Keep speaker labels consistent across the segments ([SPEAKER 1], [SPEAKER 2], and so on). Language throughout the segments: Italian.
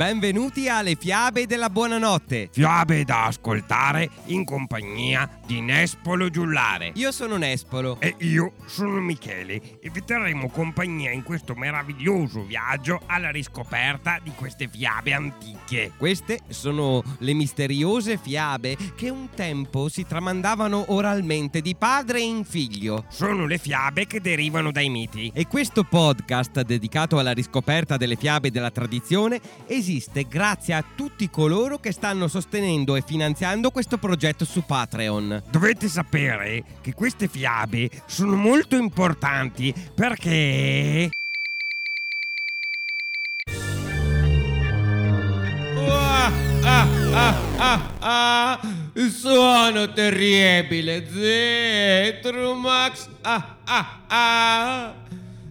[SPEAKER 1] Benvenuti alle fiabe della buonanotte.
[SPEAKER 2] Fiabe da ascoltare in compagnia di Nespolo Giullare.
[SPEAKER 1] Io sono Nespolo.
[SPEAKER 2] E io sono Michele e vi terremo compagnia in questo meraviglioso viaggio alla riscoperta di queste fiabe antiche.
[SPEAKER 1] Queste sono le misteriose fiabe che un tempo si tramandavano oralmente di padre in figlio.
[SPEAKER 2] Sono le fiabe che derivano dai miti.
[SPEAKER 1] E questo podcast dedicato alla riscoperta delle fiabe della tradizione esiste esiste grazie a tutti coloro che stanno sostenendo e finanziando questo progetto su Patreon.
[SPEAKER 2] Dovete sapere che queste fiabe sono molto importanti perché...
[SPEAKER 1] Ah, ah, ah, ah, ah, suono terribile, Zetromax, ah, ah, ah.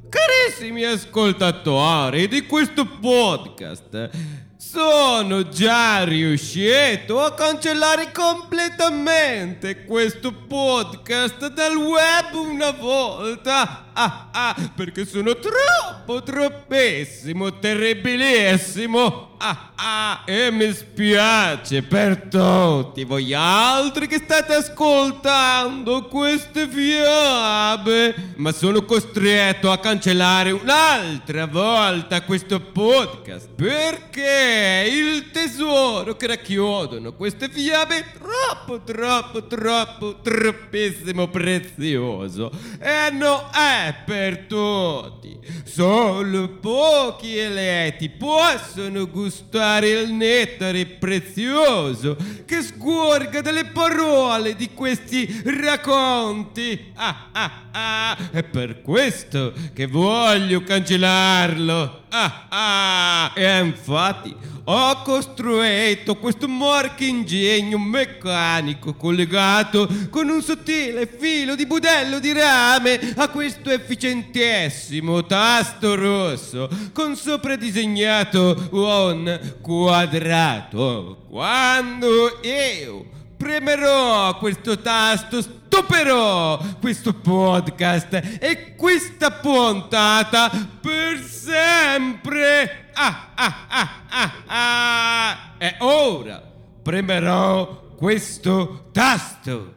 [SPEAKER 1] Carissimi ascoltatori di questo podcast, sono già riuscito a cancellare completamente questo podcast dal web una volta. Ah, ah, perché sono troppo, troppissimo, terribilissimo. Ah, ah, e mi spiace per tutti voi altri che state ascoltando queste fiabe, ma sono costretto a cancellare un'altra volta questo podcast perché il tesoro che racchiudono queste fiabe è troppo, troppo, troppo, troppissimo prezioso e non è per tutti. Solo pochi eletti possono gustare il nettare prezioso che scorga dalle parole di questi racconti. Ah, ah, ah. È per questo che voglio cancellarlo. Ah, ah. E infatti ho costruito questo marchingegno meccanico collegato con un sottile filo di budello di rame a questo efficientissimo tasto rosso con sopra disegnato un quadrato. Quando io premerò questo tasto stopperò questo podcast e questa puntata per sempre. Ah, ah, ah, ah, ah. E ora premerò questo tasto.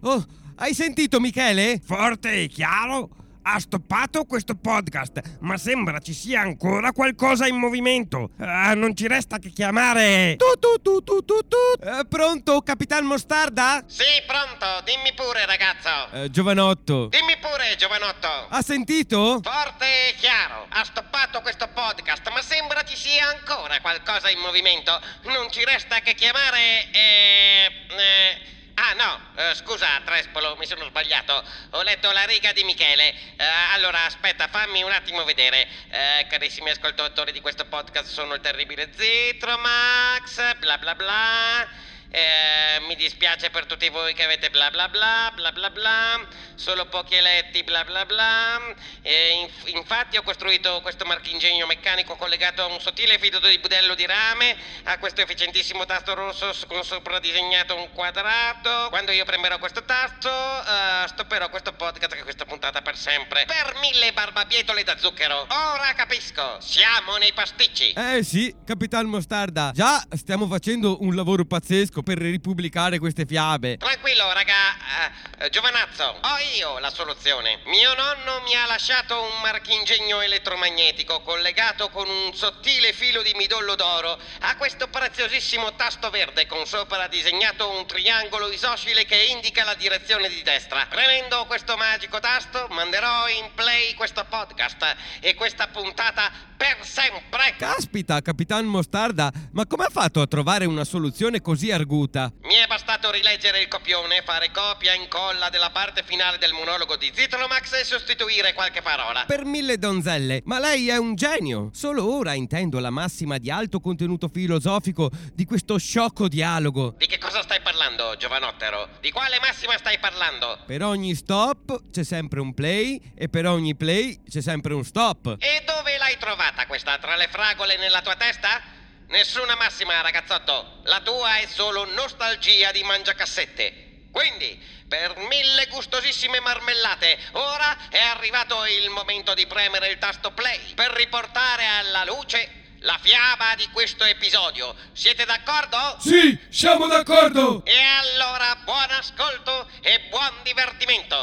[SPEAKER 1] Oh, hai sentito Michele?
[SPEAKER 2] Forte e chiaro? Ha stoppato questo podcast, ma sembra ci sia ancora qualcosa in movimento. Uh, non ci resta che chiamare.
[SPEAKER 1] Tu tu tu tu tu tu. Uh, pronto, Capitan Mostarda?
[SPEAKER 3] Sì, pronto. Dimmi pure, ragazzo.
[SPEAKER 1] Uh, giovanotto.
[SPEAKER 3] Dimmi pure, giovanotto.
[SPEAKER 1] Ha sentito?
[SPEAKER 3] Forte e chiaro. Ha stoppato questo podcast, ma sembra ci sia ancora qualcosa in movimento. Non ci resta che chiamare. Eh, eh, Ah no, uh, scusa Trespolo, mi sono sbagliato. Ho letto la riga di Michele. Uh, allora aspetta, fammi un attimo vedere. Uh, carissimi ascoltatori di questo podcast, sono il terribile Zitromax, bla bla bla. Eh, mi dispiace per tutti voi che avete bla bla bla bla bla bla, solo pochi eletti bla bla bla. Eh, inf- infatti ho costruito questo marchingegno meccanico collegato a un sottile filo di budello di rame, a questo efficientissimo tasto rosso con sopra disegnato un quadrato. Quando io premerò questo tasto, uh, stopperò questo podcast e questa puntata per sempre. Per mille barbabietole da zucchero. Ora capisco, siamo nei pasticci.
[SPEAKER 1] Eh sì, Capitan Mostarda, già stiamo facendo un lavoro pazzesco per ripubblicare queste fiabe.
[SPEAKER 3] Tranquillo, raga. Uh, giovanazzo, ho io la soluzione. Mio nonno mi ha lasciato un marchingegno elettromagnetico collegato con un sottile filo di midollo d'oro a questo preziosissimo tasto verde con sopra disegnato un triangolo isoscile che indica la direzione di destra. Premendo questo magico tasto, manderò in play questo podcast e questa puntata per sempre.
[SPEAKER 1] Caspita, Capitan Mostarda, ma come ha fatto a trovare una soluzione così arguta?
[SPEAKER 3] Mi è bastato rileggere il copione, fare copia e incolla della parte finale del monologo di Zitlomax e sostituire qualche parola.
[SPEAKER 1] Per mille donzelle, ma lei è un genio! Solo ora intendo la massima di alto contenuto filosofico di questo sciocco dialogo.
[SPEAKER 3] Di che cosa stai parlando, giovanottero? Di quale massima stai parlando?
[SPEAKER 1] Per ogni stop c'è sempre un play e per ogni play c'è sempre un stop.
[SPEAKER 3] E dove l'hai trovata questa tra le fragole nella tua testa? Nessuna massima, ragazzotto. La tua è solo nostalgia di mangiacassette. Quindi,
[SPEAKER 4] per mille gustosissime marmellate. Ora è arrivato il momento di premere il tasto play per riportare alla luce la fiaba di questo episodio. Siete d'accordo?
[SPEAKER 5] Sì, siamo d'accordo!
[SPEAKER 4] E allora buon ascolto e buon divertimento.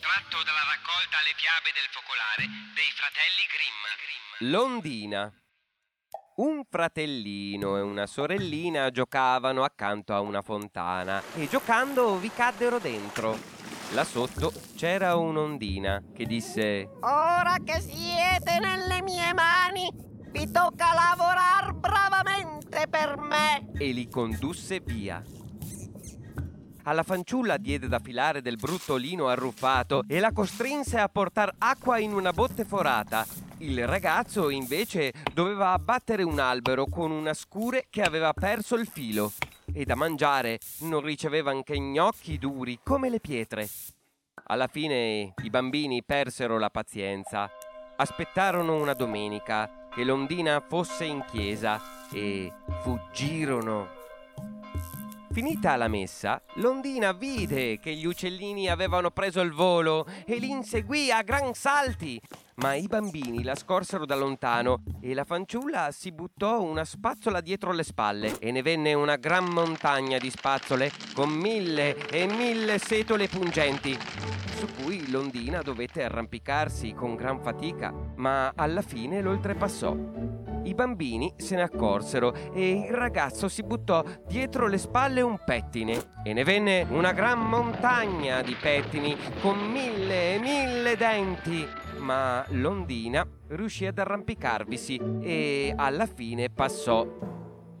[SPEAKER 6] Tratto dalla raccolta Le fiabe del focolare dei fratelli Grimm.
[SPEAKER 1] Londina. Un fratellino e una sorellina giocavano accanto a una fontana e giocando vi caddero dentro. Là sotto c'era un'ondina che disse
[SPEAKER 7] Ora che siete nelle mie mani, vi tocca lavorare bravamente per me.
[SPEAKER 1] e li condusse via. Alla fanciulla diede da filare del brutto lino arruffato e la costrinse a portar acqua in una botte forata. Il ragazzo invece doveva abbattere un albero con una scure che aveva perso il filo e da mangiare non riceveva che gnocchi duri come le pietre. Alla fine i bambini persero la pazienza. Aspettarono una domenica che l'ondina fosse in chiesa e fuggirono. Finita la messa, l'ondina vide che gli uccellini avevano preso il volo e li inseguì a gran salti. Ma i bambini la scorsero da lontano e la fanciulla si buttò una spazzola dietro le spalle e ne venne una gran montagna di spazzole con mille e mille setole pungenti, su cui l'ondina dovette arrampicarsi con gran fatica, ma alla fine lo oltrepassò. I bambini se ne accorsero e il ragazzo si buttò dietro le spalle un pettine e ne venne una gran montagna di pettini con mille e mille denti. Ma l'ondina riuscì ad arrampicarvisi e alla fine passò.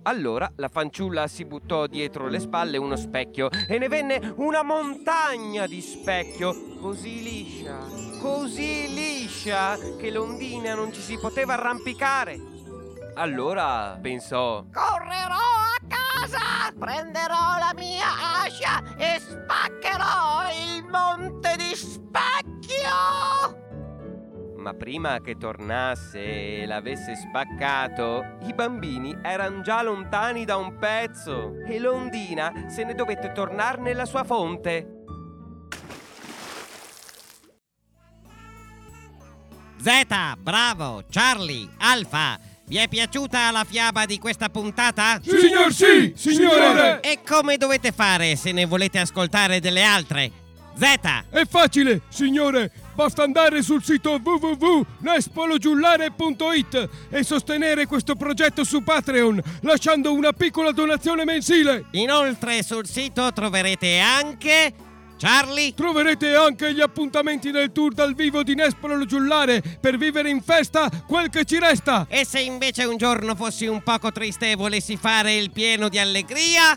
[SPEAKER 1] Allora la fanciulla si buttò dietro le spalle uno specchio e ne venne una montagna di specchio, così liscia, così liscia che l'ondina non ci si poteva arrampicare. Allora pensò,
[SPEAKER 7] Correrò a casa, prenderò la mia ascia e spaccherò il monte di specchio.
[SPEAKER 1] Ma prima che tornasse e l'avesse spaccato, i bambini erano già lontani da un pezzo e l'ondina se ne dovette tornare nella sua fonte.
[SPEAKER 3] Zeta, bravo, Charlie, Alfa. Vi è piaciuta la fiaba di questa puntata?
[SPEAKER 5] Signor sì, signore!
[SPEAKER 3] E come dovete fare se ne volete ascoltare delle altre? Zeta,
[SPEAKER 5] È facile, signore! Basta andare sul sito www.nespologiullare.it e sostenere questo progetto su Patreon, lasciando una piccola donazione mensile.
[SPEAKER 3] inoltre sul sito troverete anche... Charlie?
[SPEAKER 5] Troverete anche gli appuntamenti del tour dal vivo di Nespolo Giullare per vivere in festa quel che ci resta.
[SPEAKER 3] E se invece un giorno fossi un poco triste e volessi fare il pieno di allegria?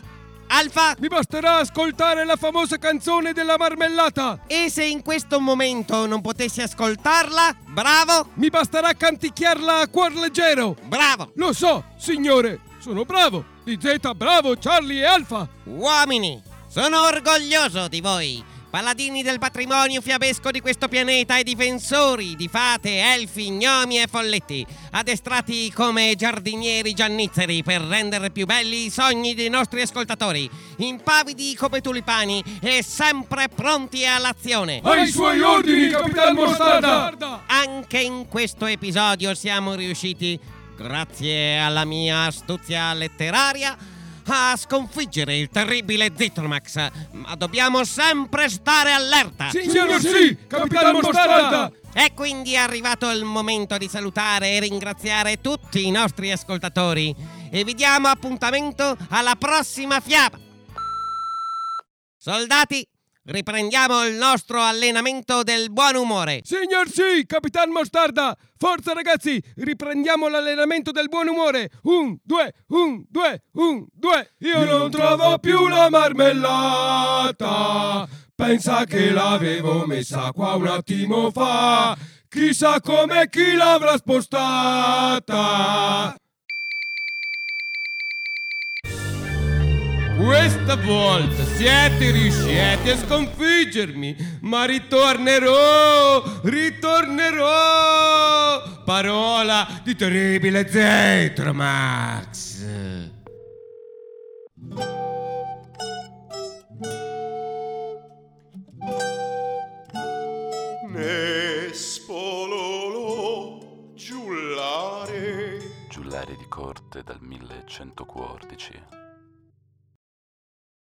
[SPEAKER 3] Alfa?
[SPEAKER 5] Mi basterà ascoltare la famosa canzone della marmellata.
[SPEAKER 3] E se in questo momento non potessi ascoltarla? Bravo?
[SPEAKER 5] Mi basterà canticchiarla a cuor leggero.
[SPEAKER 3] Bravo!
[SPEAKER 5] Lo so, signore, sono bravo. Di Z bravo, Charlie e Alfa.
[SPEAKER 3] Uomini, sono orgoglioso di voi, paladini del patrimonio fiabesco di questo pianeta e difensori di fate, elfi, gnomi e folletti, addestrati come giardinieri giannizzeri per rendere più belli i sogni dei nostri ascoltatori, impavidi come tulipani e sempre pronti all'azione.
[SPEAKER 5] Ai suoi ordini, Capitan Mostarda.
[SPEAKER 3] Anche in questo episodio siamo riusciti, grazie alla mia astuzia letteraria, a sconfiggere il terribile Zitromax. Ma dobbiamo sempre stare allerta.
[SPEAKER 5] Signor sì, Capitan Mostarda.
[SPEAKER 3] E quindi è arrivato il momento di salutare e ringraziare tutti i nostri ascoltatori. E vi diamo appuntamento alla prossima fiaba. Soldati, riprendiamo il nostro allenamento del buon umore.
[SPEAKER 5] Signor sì, Capitan Mostarda. Forza ragazzi, riprendiamo l'allenamento del buon umore. Un, due, un, due, un, due. Io non trovo più la marmellata. Pensa che l'avevo messa qua un attimo fa. Chissà come chi l'avrà spostata.
[SPEAKER 1] Questa volta siete riusciti a sconfiggermi, ma ritornerò, ritornerò! Parola di terribile Zetromax!
[SPEAKER 8] Nespololo giullare Giullare di corte dal 1114